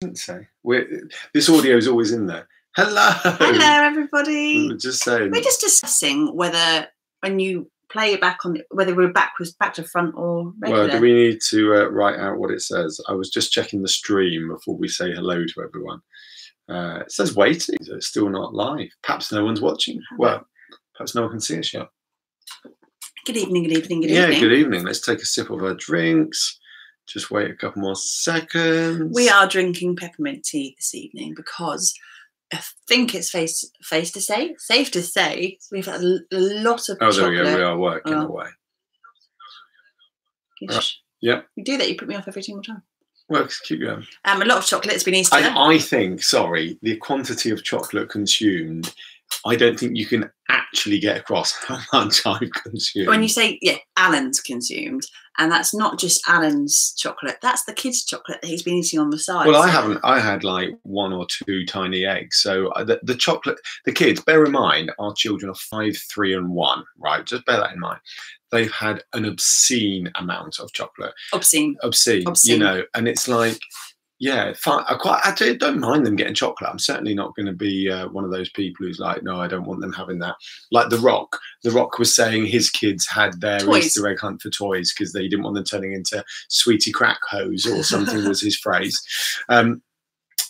didn't say. We're, this audio is always in there. Hello. Hello, everybody. Just saying. We're just discussing whether when you play it back on whether we're backwards, back to front or regular. Well, do we need to uh, write out what it says? I was just checking the stream before we say hello to everyone. Uh, it says waiting, so it's still not live. Perhaps no one's watching. Well, perhaps no one can see us yet. Good evening. Good evening. Good yeah, evening. Yeah, good evening. Let's take a sip of our drinks. Just wait a couple more seconds. We are drinking peppermint tea this evening because I think it's face face to say safe to say we've had a, lot of Oh, there chocolate. we go. We are working Oh. away. You Right. Yep. You do that. You put me off every single time. Well, keep going. Um, a lot of chocolate. It's been Easter. I, I think, sorry, the quantity of chocolate consumed, I don't think you can actually get across how much I've consumed. when you say yeah, Alan's consumed, and that's not just Alan's chocolate. That's the kids' chocolate that he's been eating on the side. well, I haven't. I had like one or two tiny eggs. So uh, the, the chocolate, the kids. Bear in mind, our children are five, three, and one. Right, just bear that in mind. They've had an obscene amount of chocolate. obscene. Obscene, obscene. you know. And it's like, yeah, fine. I quite. I do- don't mind them getting chocolate. I'm certainly not going to be uh, one of those people who's like, no, I don't want them having that. Like the Rock. The Rock was saying his kids had their Toys. Easter egg hunt for toys because they didn't want them turning into sweetie crack hose or something was his phrase. Um,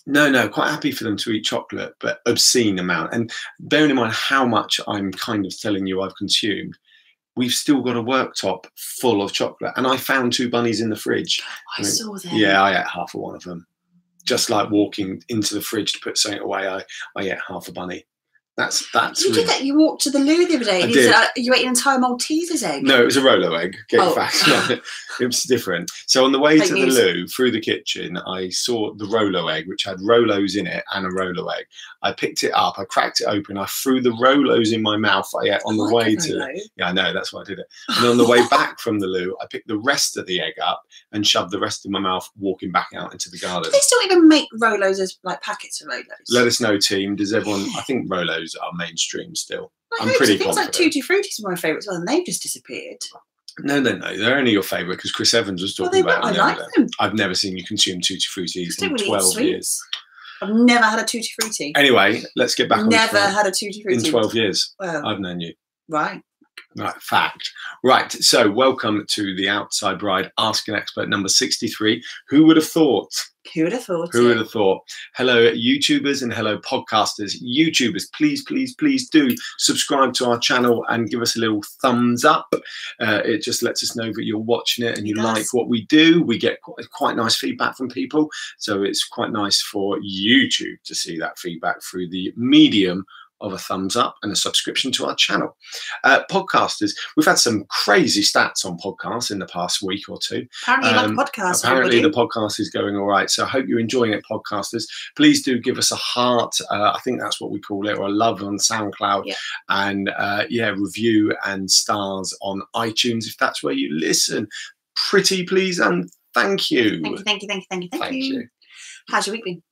no, no, quite happy for them to eat chocolate, but obscene amount. And bearing in mind how much I'm kind of telling you I've consumed, we've still got a worktop full of chocolate. And I found two bunnies in the fridge. I Right. saw them. Yeah, I ate half of one of them. Just like walking into the fridge to put something away, I, I ate half a bunny. That's that's You really- did that. You walked to the loo the other day. I And you, did. said, uh, you ate an entire Malteser's egg. No, it was a Rolo egg. Get Oh. facts. it was different. So on the way to the news. loo through the kitchen, I saw the Rolo egg, which had Rolos in it and a Rolo egg. I picked it up, I cracked it open, I threw the Rolos in my mouth. I ate on the way to yeah, I know that's why I did it. And on the way back from the loo, I picked the rest of the egg up and shoved the rest in my mouth, walking back out into the garden. Do they still even make Rolos as like packets of Rolos? Let us know, team. Does everyone? I think Rolos are mainstream still. I I'm hope so. pretty Things like confident. Tutti Fruities were my favourites, well, and they've just disappeared. No, no, no. They're only your favourite because Chris Evans was Well, talking were. about. I like them. I've never seen you consume tutti frutti I don't in twelve years. I've never had a Tutti Frutti. Anyway, let's get back on Never had a Tutti in twelve years. Well, I've known you. right. Right, fact. Right, so welcome to the Outside Bride Ask an Expert number 63. Who would have thought? Who would have thought Who would have thought? Hello, YouTubers and hello, podcasters. YouTubers, please, please, please do subscribe to our channel and give us a little thumbs up. Uh, it just lets us know that you're watching it and you does. like what we do. We get quite, quite nice feedback from people. So it's quite nice for YouTube to see that feedback through the medium of a thumbs up and a subscription to our channel. Uh, podcasters, we've had some crazy stats on podcasts in the past week or two. Apparently, Um, like podcasts. Apparently, the podcast is going all right. So I hope you're enjoying it, podcasters. Please do give us a heart. Uh, I think that's what we call it, or a love on SoundCloud. Yeah. And uh, yeah, review and stars on iTunes if that's where you listen. Pretty please and thank you. Thank you, thank you, thank you, thank you, thank, Thank you. you. How's your week been?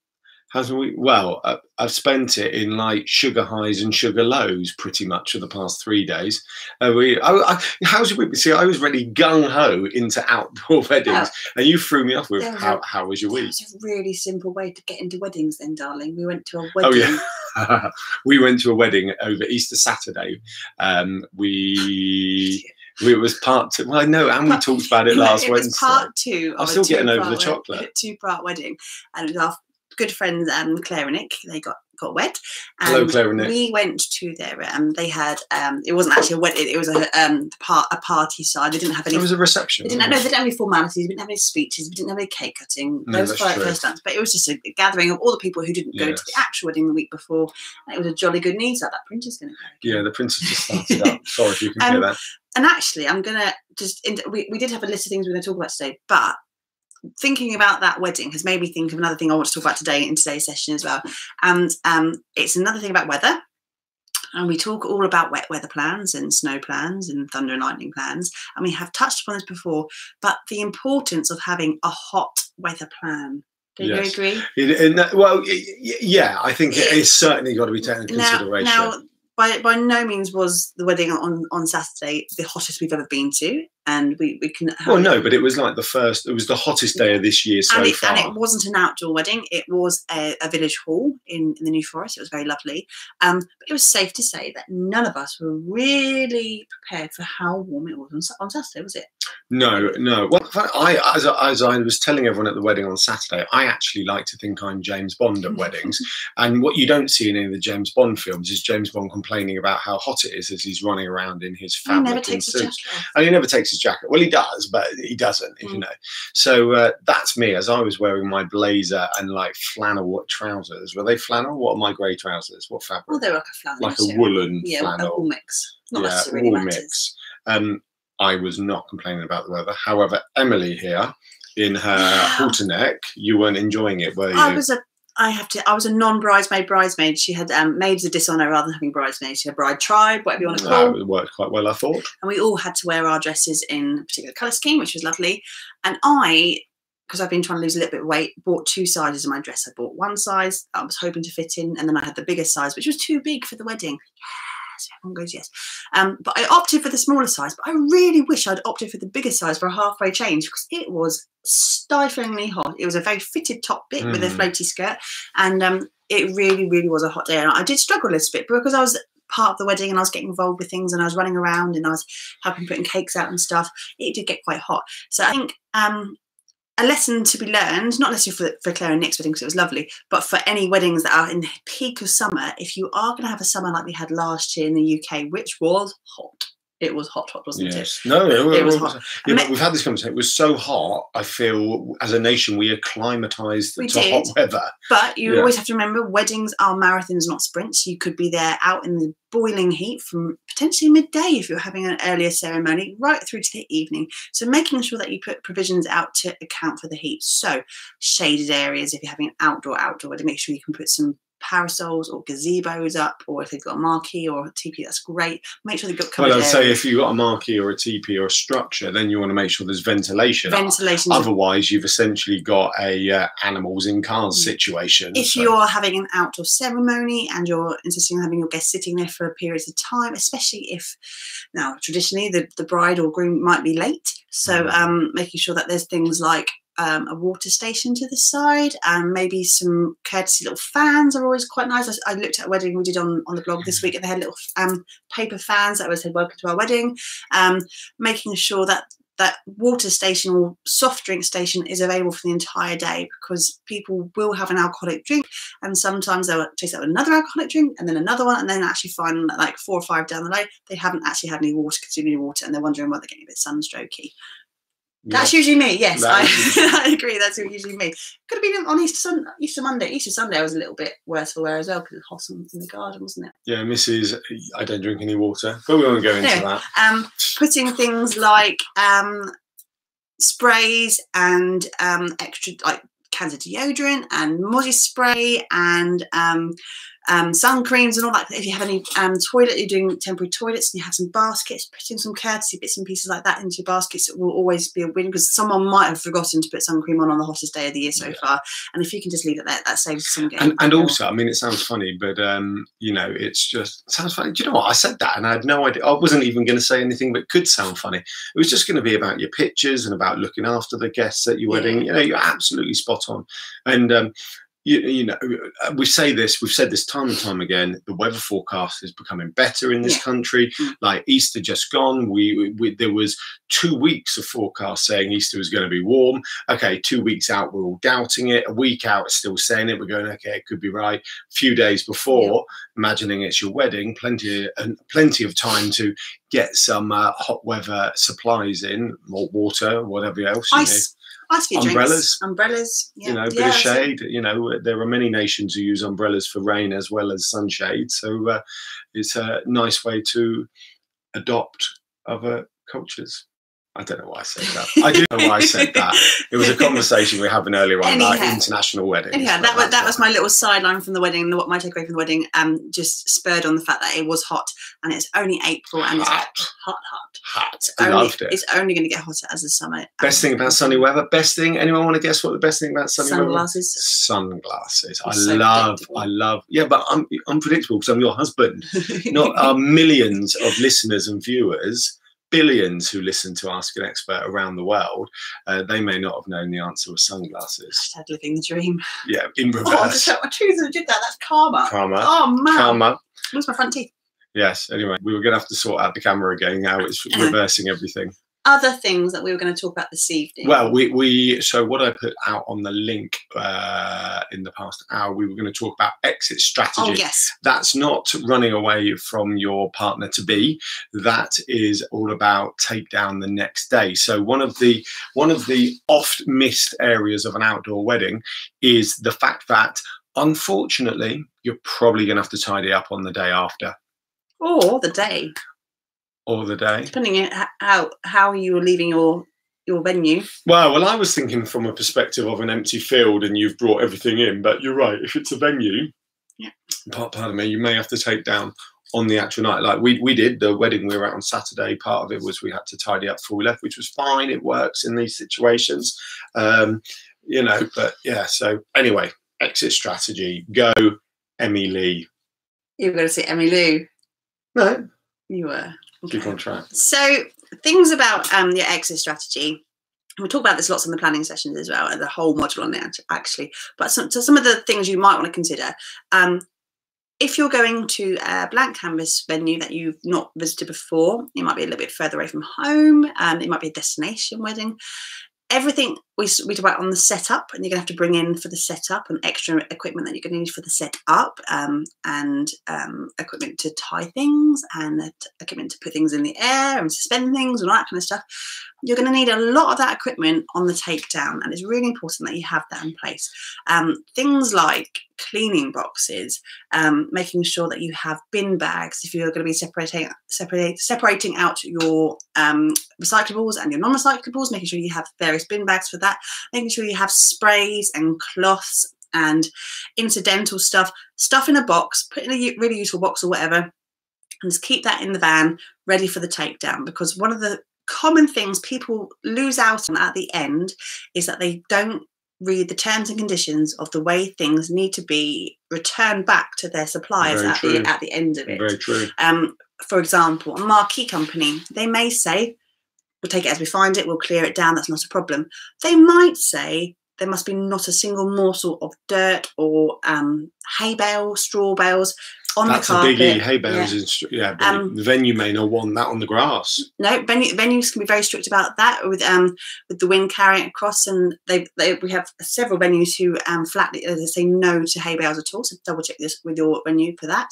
The week? Well, uh, I've spent it in like sugar highs and sugar lows pretty much for the past three days. Uh, we, I, I, how's your week? See, I was really gung ho into outdoor weddings, and you threw me off with was how, how was your week? was a really simple way to get into weddings, then, darling. We went to a wedding. Oh yeah, we went to a wedding over Easter Saturday. Um, we we it was part two. Well, I know, and we talked about it last it was Wednesday. part two. I'm still getting over the chocolate. Two-part wedding, and it was our good friends um, Claire and Nick. They got got wed. Hello, and Claire and Nick. We went to their um. They had um. It wasn't actually a wedding. It was a um part a party side. They didn't have any. It was a reception. They didn't, no, wasn't they didn't have any formalities. We didn't have any speeches. We didn't have any cake cutting. No, Those that's were true. first dance, but it was just a gathering of all the people who didn't go to the actual wedding the week before. And it was a jolly good news that that printer's going to go. Yeah, the princess just started up. Sorry if you can Um, hear that. And actually, I'm gonna just we we did have a list of things we are going to talk about today, but thinking about that wedding has made me think of another thing I want to talk about today in today's session as well. And um, it's another thing about weather. And we talk all about wet weather plans and snow plans and thunder and lightning plans. And we have touched upon this before, but the importance of having a hot weather plan. Do you Yes. agree? In, in that, well, y- y- yeah, I think it is certainly got to be taken into Now, consideration. now by, by no means was the wedding on, on Saturday the hottest we've ever been to. and we we can. have Well, no, but it was like the first. It was the hottest day of this year so and it, far. and it wasn't an outdoor wedding. It was a, a village hall in, in the New Forest. It was very lovely. Um, but it was safe to say that none of us were really prepared for how warm it was on, on Saturday, was it? No, no. Well, I, as, I- as I was telling everyone at the wedding on Saturday, I actually like to think I'm James Bond at weddings. And what you don't see in any of the James Bond films is James Bond complaining about how hot it is as he's running around in his fabric and suits. jacket. And he never takes his jacket. Well, he does, but he doesn't, if you Mm. know. So uh, that's me as I was wearing my blazer and like flannel what trousers. Were they flannel? What are my grey trousers? What fabric? Well, they're like a flannel. like a woolen Yeah, flannel. a wool mix. Not yeah, necessarily wool matters. mix. Um, I was not complaining about the weather. However, Emily here in her halter neck, you weren't enjoying it, were you? I was a. I have to. I was a non-bridesmaid bridesmaid. She had um, maids of dishonor rather than having bridesmaids. She had bride tribe, whatever you want to call. It worked quite well, I thought. and we all had to wear our dresses in a particular colour scheme, which was lovely. And I, because I've been trying to lose a little bit of weight, bought two sizes of my dress. I bought one size I was hoping to fit in, and then I had the biggest size, which was too big for the wedding. Yes, everyone goes yes. Um, but I opted for the smaller size. But I really wish I'd opted for the bigger size for a halfway change because it was stiflingly hot. It was a very fitted top bit with a Mm. floaty skirt, and um, it really, really was a hot day. And I did struggle a little bit because I was part of the wedding and I was getting involved with things and I was running around and I was helping putting cakes out and stuff. It did get quite hot. So I think um, a lesson to be learned, not necessarily for, for Claire and Nick's wedding because it was lovely, but for any weddings that are in the peak of summer, if you are going to have a summer like we had last year in the UK, which was hot. It was hot, hot, wasn't it? Yes. No, it, It was hot. Yeah, but we've had this conversation. It was so hot. I feel as a nation we acclimatized We to hot weather. But you Yeah. always have to remember weddings are marathons, not sprints. You could be there out in the boiling heat from potentially midday if you're having an earlier ceremony, right through to the evening. So making sure that you put provisions out to account for the heat. So shaded areas if you're having an outdoor outdoor wedding, make sure you can put some parasols or gazebos up, or if they've got a marquee or a teepee, that's great. Make sure they've got covered Well, I'd say if you've got a marquee or a teepee or a structure, then you want to make sure there's ventilation. ventilation. Otherwise, you've essentially got a uh, animals in cars Mm. situation. if so- you're having an outdoor ceremony and you're insisting on having your guests sitting there for periods of time, especially if now traditionally the, the bride or groom might be late. So Mhm. um, making sure that there's things like um, a water station to the side and maybe some courtesy little fans are always quite nice. I, I looked at a wedding we did on, on the blog this week and they had little um, paper fans that was said welcome to our wedding. Um, making sure that that water station or soft drink station is available for the entire day because people will have an alcoholic drink and sometimes they'll chase out another alcoholic drink and then another one and then actually find like four or five down the line they haven't actually had any water consumed any water and they're wondering why they're getting a bit sunstrokey that's usually me yes That I, I agree that's usually me could have been on Easter, Sun- Easter Monday Easter Sunday I was a little bit worse for wear as well because it was hot in in the garden wasn't it yeah, Mrs. I don't drink any water, but we won't go into Yeah. that. um, putting things like um, sprays and um, extra like cans of deodorant and mozzie spray and um, um, sun creams and all that. If you have any um, toilet, you're doing temporary toilets and you have some baskets, putting some courtesy bits and pieces like that into your baskets, it will always be a win because someone might have forgotten to put sun cream on on the hottest day of the year so Yeah. far. And if you can just leave it there, that saves getting. And, and also, I mean, it sounds funny, but um, you know, it's just it sounds funny. Do you know what? I said that, and I had no idea. I wasn't even going to say anything that could sound funny. It was just going to be about your pictures and about looking after the guests at your Yeah. wedding. You know, you're absolutely spot on. And um, you, you know, uh, we say this, we've said this time and time again. The weather forecast is becoming better in this Yeah. country. Mm. Like Easter just gone, we, we there was two weeks of forecast saying Easter was going to be warm. Okay, two weeks out, we're all doubting it. A week out, still saying it. We're going, okay, it could be right. A few days before, imagining it's your wedding, plenty and plenty of time to get some uh, hot weather supplies in, more water, whatever else. You know Umbrellas. drinks, umbrellas, yeah, you know, a bit of shade. You know, there are many nations who use umbrellas for rain as well as sunshade. So uh, it's a nice way to adopt other cultures. I don't know why I said that. I do know why I said that. It was a conversation we were having earlier on about international weddings. Anyhow, but that was that was my little sideline from the wedding. and What my takeaway from the wedding, um, just spurred on the fact that it was hot and it's only April and it's hot, Hot. hot. It's only, Loved it. It's only going to get hotter as the summer. Best thing about sunny weather. Best thing. Anyone want to guess what the best thing about sunny weather? sunglasses. Sunglasses. I so love. I love. Yeah, but I'm unpredictable because I'm your husband. Not our millions of listeners and viewers billions who listen to Ask an Expert around the world, uh, they may not have known the answer was sunglasses. Hashtag living the dream. Yeah, in reverse. Oh, I just my truth and did that. That's karma. Karma. Oh man, Karma. where's my front teeth? Yes. Anyway, we were going to have to sort out the camera again. Now it's reversing everything. Other things that we were going to talk about this evening. Well, we, we so what I put out on the link uh, in the past hour, we were going to talk about exit strategy. oh yes, That's not running away from your partner to be. That is all about take down the next day. So one of the one of the oft missed areas of an outdoor wedding is the fact that unfortunately you're probably going to have to tidy up on the day after or the day, or the day. depending on how how you were leaving your your venue. Well, well, I was thinking from a perspective of an empty field, and you've brought everything in. But you're right. If it's a venue, Yeah. part pardon me, you may have to take down on the actual night. Like we we did the wedding we were at on Saturday. Part of it was we had to tidy up before we left, which was fine. It works in these situations, um, you know. But yeah. So anyway, exit strategy. Go, Lee. You were going to say Emmy Lou. No, You were. Keep on track. So things about um, your exit strategy. We talk about this lots in the planning sessions as well, and the whole module on it actually. But some, so some of the things you might want to consider. Um, if you're going to a blank canvas venue that you've not visited before, it might be a little bit further away from home. Um, it might be a destination wedding. Everything we, we talk about on the setup, and you're going to have to bring in for the setup and extra equipment that you're going to need for the setup, um, and um, equipment to tie things, and equipment to put things in the air and suspend things and all that kind of stuff. You're going to need a lot of that equipment on the takedown, and it's really important that you have that in place. Um, things like cleaning boxes, um, making sure that you have bin bags if you're going to be separating separate, separating out your um, recyclables and your non-recyclables, making sure you have various bin bags for that, making sure you have sprays and cloths and incidental stuff, stuff in a box, put in a really useful box or whatever, and just keep that in the van ready for the takedown. Because one of the common things people lose out on at the end is that they don't read the terms and conditions of the way things need to be returned back to their suppliers Very at true. the, at the end of it. Very true. Um, for example, a marquee company, they may say, we'll take it as we find it, we'll clear it down, that's not a problem. They might say there must be not a single morsel of dirt or um, hay bale, straw bales on That's the a biggie. Hay bales Yeah. is str- yeah. But Um, the venue may not want that on the grass. No, venue, venues can be very strict about that with um with the wind carrying across, and they, they we have several venues who um flatly uh, they say no to hay bales at all. So double check this with your venue for that.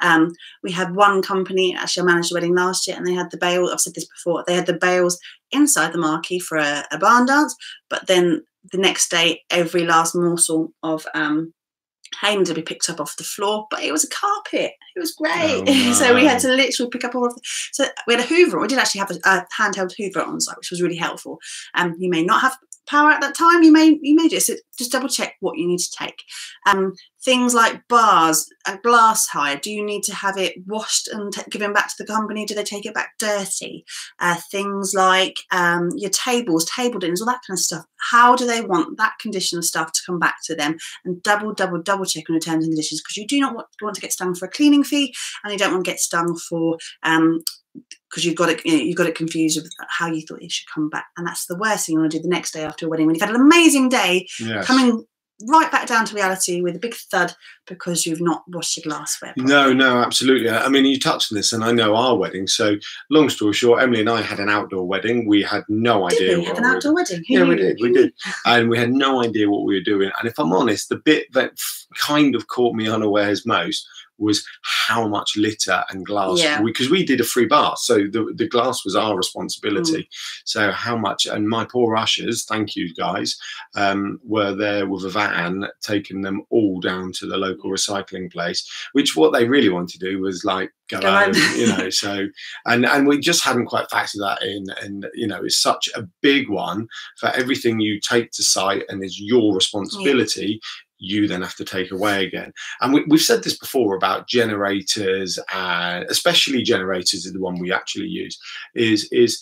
Um, we had one company actually I managed a wedding last year, and they had the bale. I've said this before. They had the bales inside the marquee for a, a barn dance, but then the next day, every last morsel of um hay to be picked up off the floor. But it was a carpet. It was great. Oh, so we had to literally pick up all of the so we had a Hoover. We did actually have a, a handheld Hoover on site, which was really helpful. Um, you may not have power at that time. You may you may just just double check what you need to take. Um, things like bars, and glass hire. Do you need to have it washed and t- given back to the company? Do they take it back dirty? Uh, things like um, your tables, table dinners, all that kind of stuff. How do they want that condition of stuff to come back to them? And double, double, double check on your terms and conditions because you do not want, want to get stung for a cleaning fee and you don't want to get stung for um because you've got it you know, you've got it confused with how you thought it should come back and that's the worst thing you want to do the next day after a wedding when you've had an amazing day Yes. coming right back down to reality with a big thud because you've not washed your glassware properly. No, no, absolutely. I mean, you touched on this, and I know our wedding. So, long story short, Emily and I had an outdoor wedding. We had no idea. did we what have an we outdoor wedding Who Yeah, we did. We did. and we had no idea what we were doing. And if I'm honest, the bit that kind of caught me unawares most was how much litter and glass Yeah. because we did a free bath, so the, the glass was our responsibility. So how much? And my poor ushers, thank you guys, um, were there with a van taking them all down to the local recycling place. Which what they really wanted to do was like go, Go home. you know. So and and we just hadn't quite factored that in, and you know it's such a big one for everything you take to site and is your responsibility you then have to take away again. And we, we've said this before about generators and especially generators is the one we actually use is is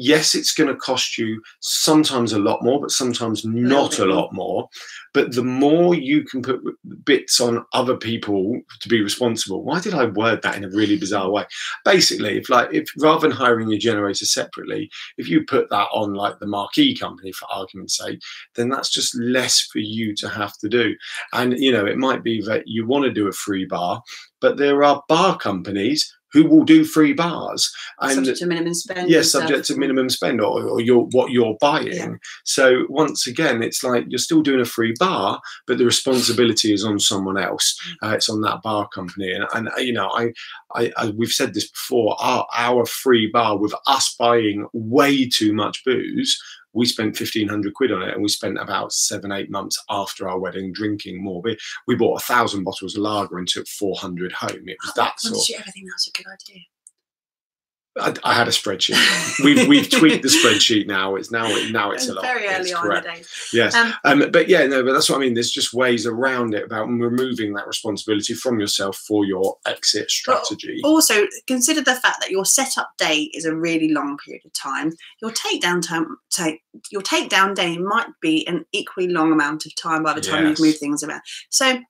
yes, it's going to cost you sometimes a lot more, but sometimes not a lot more. But the more you can put bits on other people to be responsible. Why did I word that in a really bizarre way? Basically, if like if rather than hiring your generator separately, if you put that on like the marquee company for argument's sake, then that's just less for you to have to do. And you know, it might be that you want to do a free bar, but there are bar companies who will do free bars and subject to minimum spend. yes stuff. subject to minimum spend or, or your what you're buying Yeah. so once again it's like you're still doing a free bar but the responsibility is on someone else uh, it's on that bar company and, and uh, you know I, I, I we've said this before our, our free bar with us buying way too much booze we spent 1500 quid on it and we spent about seven eight months after our wedding drinking more. We, we bought a thousand bottles of lager and took 400 home. It was oh, that sort everything. That's a good idea. I, I had a spreadsheet. We've we've tweaked the spreadsheet now. It's now now it's a lot. very it's early on in the correct. days. Yes. Um, Um, but yeah, no, but that's what I mean. There's just ways around it about removing that responsibility from yourself for your exit strategy. also consider the fact that your setup day is a really long period of time your takedown time take your takedown day might be an equally long amount of time by the time Yes. you've moved things around so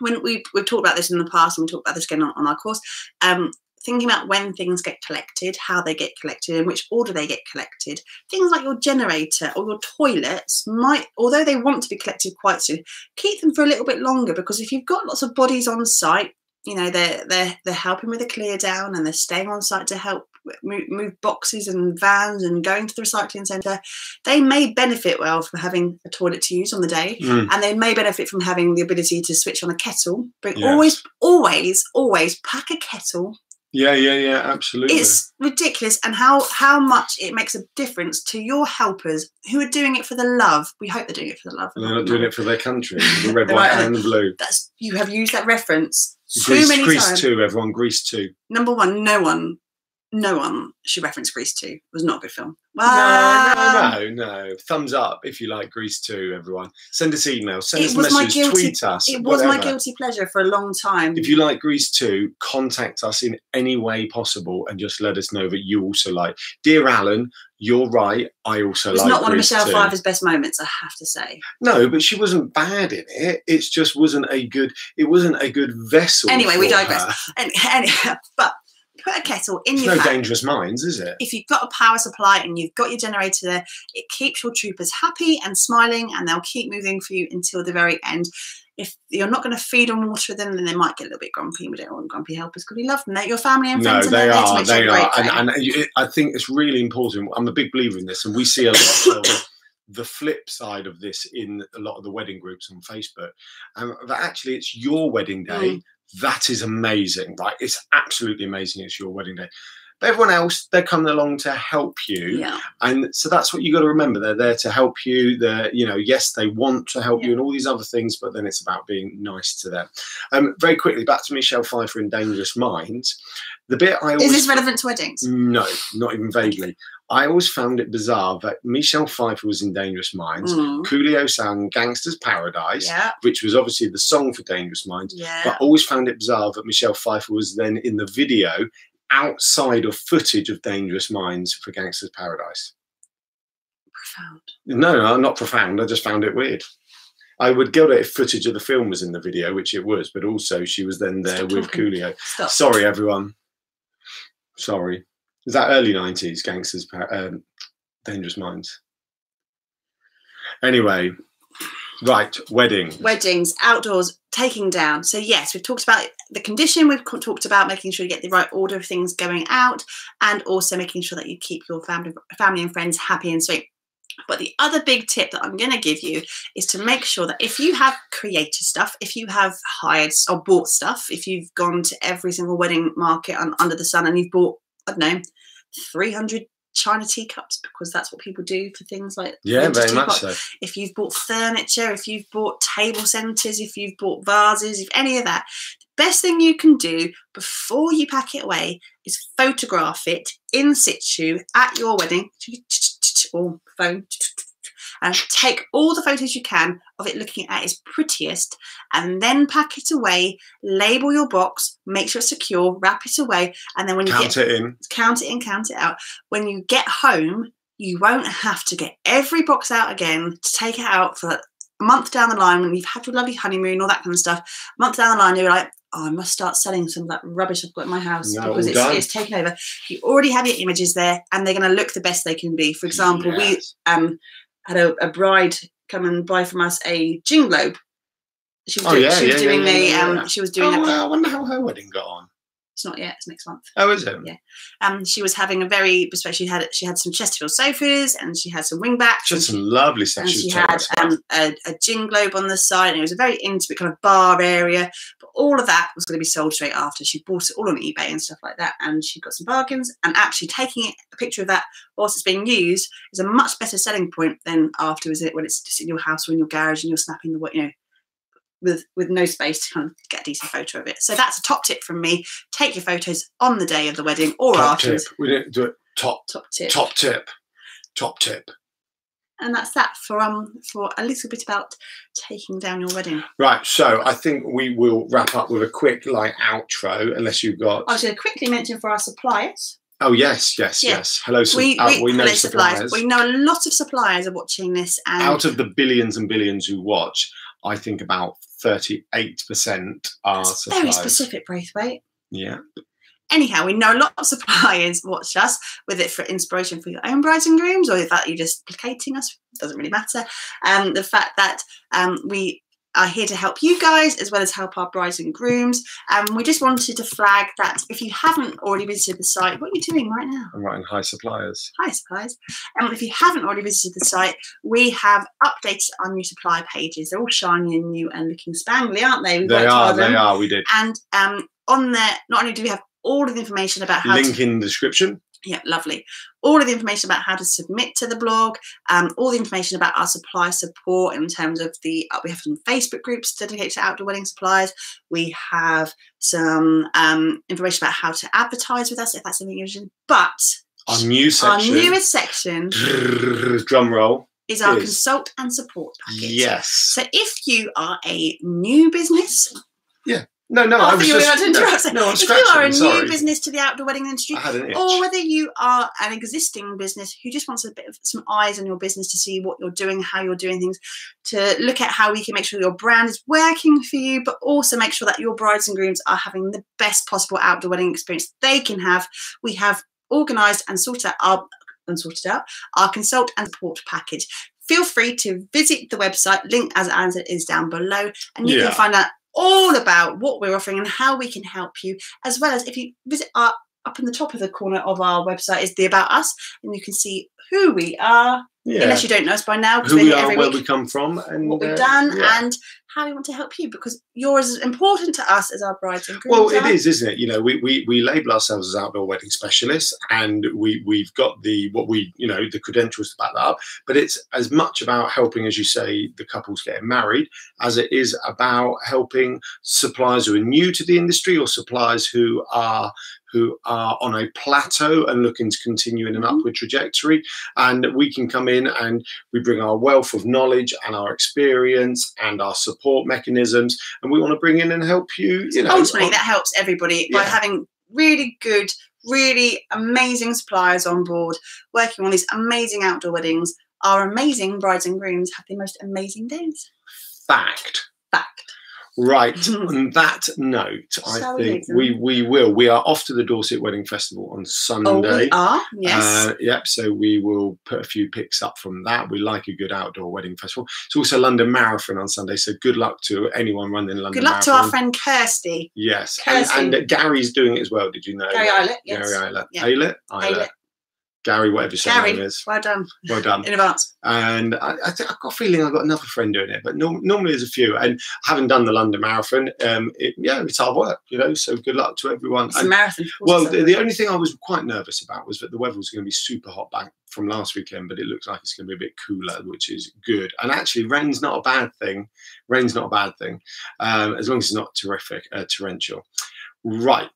when we, we've talked about this in the past and we talked about this again on, on our course um, thinking about when things get collected how they get collected in which order they get collected things like your generator or your toilets might although they want to be collected quite soon keep them for a little bit longer because if you've got lots of bodies on site you know they're they're they're helping with the clear down and they're staying on site to help move, move boxes and vans and going to the recycling centre they may benefit well from having a toilet to use on the day Mm, and they may benefit from having the ability to switch on a kettle but Yes. always always always pack a kettle yeah, yeah, yeah, absolutely. it's ridiculous and how how much it makes a difference to your helpers who are doing it for the love we hope they're doing it for the love And they're not doing it for their country. The red, white, right. and the blue. that's you have used that reference Grease, too many Grease times two, everyone. Grease two. number one, no one, no one should reference Grease 2. It was not a good film. No, Wow. no, no, no. Thumbs up if you like Grease two, everyone. Send us emails. Send It us messages. guilty- tweet us. It was my guilty pleasure for a long time. If you like Grease 2, contact us in any way possible and just let us know that you also like. Dear Alan, you're right. I also it was like not one of Michelle 2. Pfeiffer's best moments, I have to say. No, but she wasn't bad in it. It just wasn't a good. It wasn't a good vessel. Anyway, we digress. And, and, but put a kettle in It's your no dangerous minds, is it? If you've got a power supply and you've got your generator there, it keeps your troopers happy and smiling, and they'll keep moving for you until the very end. If you're not going to feed and water them, then they might get a little bit grumpy. And we don't want grumpy helpers because we love them. They're your family and friends. and they to make sure They you're and, and I think it's really important. I'm a big believer in this, and we see a lot of the flip side of this in a lot of the wedding groups on Facebook. Um, that actually, it's your wedding day. Mm. That is amazing, right? It's absolutely amazing. It's your wedding day. But everyone else, they're coming along to help you. yeah. and so that's what you got to remember they're there to help you they're you know yes they want to help you and all these other things but then it's about being nice to them um very quickly back to michelle pfeiffer in dangerous minds the bit i always Is this relevant to weddings? no not even vaguely i always found it bizarre that michelle pfeiffer was in dangerous minds Mm. coolio sang gangster's paradise Yeah, which was obviously the song for dangerous minds yeah. but I always found it bizarre that Michelle Pfeiffer was then in the video outside of footage of Dangerous Minds for Gangster's Paradise. Profound. No, no, not profound. I just found it weird. I would get it if footage of the film was in the video, which it was, but also she was then there Stop with talking. Coolio. Stop. Sorry, everyone. Sorry. Is that early 90s, Gangsters, um, Dangerous Minds? Anyway, right, wedding. Weddings, outdoors, taking down. So yes, we've talked about the condition. We've talked about making sure you get the right order of things going out, and also making sure that you keep your family, family and friends happy and sweet. But the other big tip that I'm going to give you is to make sure that if you have created stuff, if you have hired or bought stuff, if you've gone to every single wedding market un- under the sun and you've bought, I don't know, 300 China teacups because that's what people do for things like Yeah, very much so. if you've bought furniture, if you've bought table centres, if you've bought vases, if any of that, the best thing you can do before you pack it away is photograph it in situ at your wedding or phone And take all the photos you can of it looking at its prettiest, and then pack it away. Label your box, make sure it's secure, wrap it away, and then when you Count get it in. count it in, count it out. When you get home, you won't have to get every box out again to take it out for a month down the line when you've had your lovely honeymoon, all that kind of stuff. A month down the line, you're like, oh, I must start selling some of that rubbish I've got in my house No, because it's, it's taken over. You already have your images there and they're going to look the best they can be. For example, Yes. we um, had a, a bride come and buy from us a gin globe. She was, Oh, doing, yeah, she was yeah, doing yeah, the um, she was doing Oh, well, I wonder how her wedding got on. It's not yet it's next month Oh, is it? Yeah. um, she was having a very especially had she had some Chesterfield sofas and she had some wing backs She had some lovely and she had um, a, a gin globe on the side and it was a very intimate kind of bar area but all of that was going to be sold straight after she bought it all on ebay and stuff like that and she got some bargains and actually taking it, a picture of that whilst it's being used is a much better selling point than afterwards when it's just in your house or in your garage and you're snapping the what you know with with no space to kind of get a decent photo of it so that's a top tip from me take your photos on the day of the wedding or top tip. We didn't do it. Top, top tip top tip. Top tip. and that's that for um for a little bit about taking down your wedding Right. So I think we will wrap up with a quick like outro, unless you've got. I was going to quickly mention for our suppliers. Oh yes, yes, Yeah. yes. Hello, We, uh, we, we know hello, suppliers. We know a lot of suppliers are watching this, and Out of the billions and billions who watch, I think about thirty-eight percent are it's suppliers. very specific, Braithwaite. Yeah. Anyhow, we know a lot of suppliers watch us with it for inspiration for your own brides and grooms, or the fact you're just placating us doesn't really matter. Um, the fact that um, we are here to help you guys as well as help our brides and grooms. Um, we just wanted to flag that if you haven't already visited the site, what are you doing right now? I'm writing high suppliers. Hi, suppliers. And if you haven't already visited the site, we have updated our new supply pages. They're all shiny and new and looking spangly, aren't they? We've They are. They are. We did. And um, on there, not only do we have all of the information about how Link to, in the description. Yeah, lovely, all of the information about how to submit to the blog, um, all the information about our supply support in terms of the, uh, we have some Facebook groups dedicated to outdoor wedding supplies. We have some um, information about how to advertise with us if that's something you're interested in. But Our new section. our newest section Drum roll. is our is- consult and support package. Yes. So if you are a new business, No, no. I was thought you were just. about to. No, no, I'm if you are a scratching. new business to the outdoor wedding industry, I had an itch. or whether you are an existing business who just wants a bit of some eyes on your business to see what you're doing, how you're doing things, to look at how we can make sure your brand is working for you, but also make sure that your brides and grooms are having the best possible outdoor wedding experience they can have. We have organised and sorted out our and sorted out our consult and support package. Feel free to visit the website, link as Anza is down below, and you Yeah. can find out all about what we're offering and how we can help you, as well as if you visit our up in the top of the corner of our website is the about us, and you can see who we are, Yeah. unless you don't know us by now, because Who we are, where week, we come from, and what we've uh, done, yeah. and how we want to help you, because you're as important to us as our brides and grooms. Well, it are. is, isn't it? You know, we, we we label ourselves as outdoor wedding specialists, and we we've got the what we you know the credentials to back that up. But it's as much about helping, as you say, the couples getting married, as it is about helping suppliers who are new to the industry or suppliers who are who are on a plateau and looking to continue in an Mhm. upward trajectory. And we can come in and we bring our wealth of knowledge and our experience and our support mechanisms, and we want to bring in and help you. You know, ultimately on- that helps everybody by having really good really amazing suppliers on board working on these amazing outdoor weddings our amazing brides and grooms have the most amazing days fact. fact Right. On that note, I Shall we think we we will. We are off to the Dorset Wedding Festival on Sunday. oh we are yes Uh, yep. So we will put a few pics up from that. We like a good outdoor wedding festival. It's also London Marathon on Sunday. So good luck to anyone running London good luck to our friend kirsty Yes. Kirsty. And, and Gary's doing it as well. Did you know? gary? Eilert, yes Gary Eilert. Yeah. Eilert? Eilert. Gary, whatever his gary name is. well done Well done. in advance and I, I think I've got a feeling I've got another friend doing it, but norm- normally there's a few. And having done the London Marathon, um, it, yeah, it's hard work, you know. So good luck to everyone. it's a marathon well, the, the only thing I was quite nervous about was that the weather was going to be super hot back from last weekend, but it looks like it's going to be a bit cooler, which is good. And actually, rain's not a bad thing. Rain's not a bad thing, um, as long as it's not terrific, uh, torrential. Right.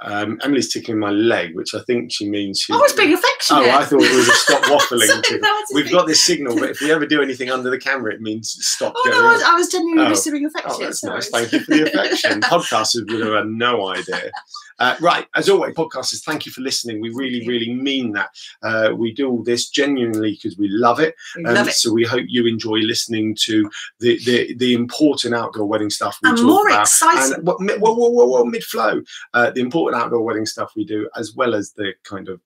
Um, Emily's tickling my leg, which I think she means she. Oh, it's being affectionate. Oh, I thought it was a stop waffling. Sorry, tickle. no, it's We've got this signal, but if we ever do anything under the camera, it means stop Oh no, I was, I was genuinely Oh. being affectionate. Oh, that's sorry. nice. Thank you for the affection. Podcasters would have had no idea. Uh, right, as always, podcasters, thank you for listening. We really, really mean that. Uh, we do all this genuinely because we love it. We Um, love it. So we hope you enjoy listening to the the, the important outdoor wedding stuff we And talk more about. exciting. And whoa, whoa, whoa, whoa, mid flow, uh, the important outdoor wedding stuff we do, as well as the kind of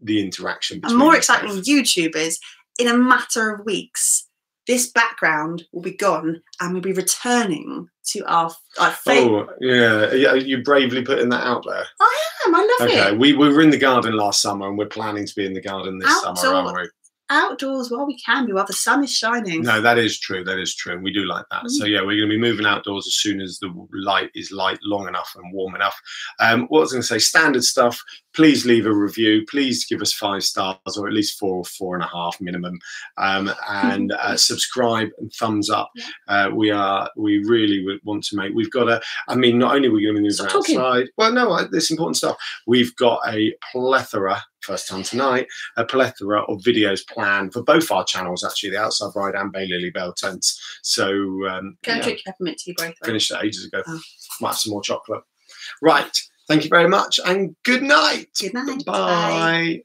the interaction. and more exciting both. YouTubers, in a matter of weeks, this background will be gone and we'll be returning to our, our favorite. Oh yeah, yeah, you bravely putting that out there. I am, I love Okay, it. we, we were in the garden last summer, and we're planning to be in the garden this summer, Outdoor- aren't we? Outdoors while we can be, while the sun is shining. No, that is true. That is true. And we do like that. Mm. So yeah, we're going to be moving outdoors as soon as the light is light long enough and warm enough. Um, what I was going to say? Standard stuff. Please leave a review. Please give us five stars or at least four, or four and a half minimum. Um, and uh, subscribe and thumbs up. Uh, we are. We really would want to make. We've got a. I mean, not only are we going to be moving Stop talking. outside. Well, no, I- this important stuff. We've got a plethora. First time tonight, a plethora of videos planned for both our channels, actually, the Outside Bride and Bay Lily Bell tents. So, um, and yeah, drink your peppermint tea, both. finished that ages ago. Oh. Might have some more chocolate. Right. Thank you very much and good night. Good night. Bye.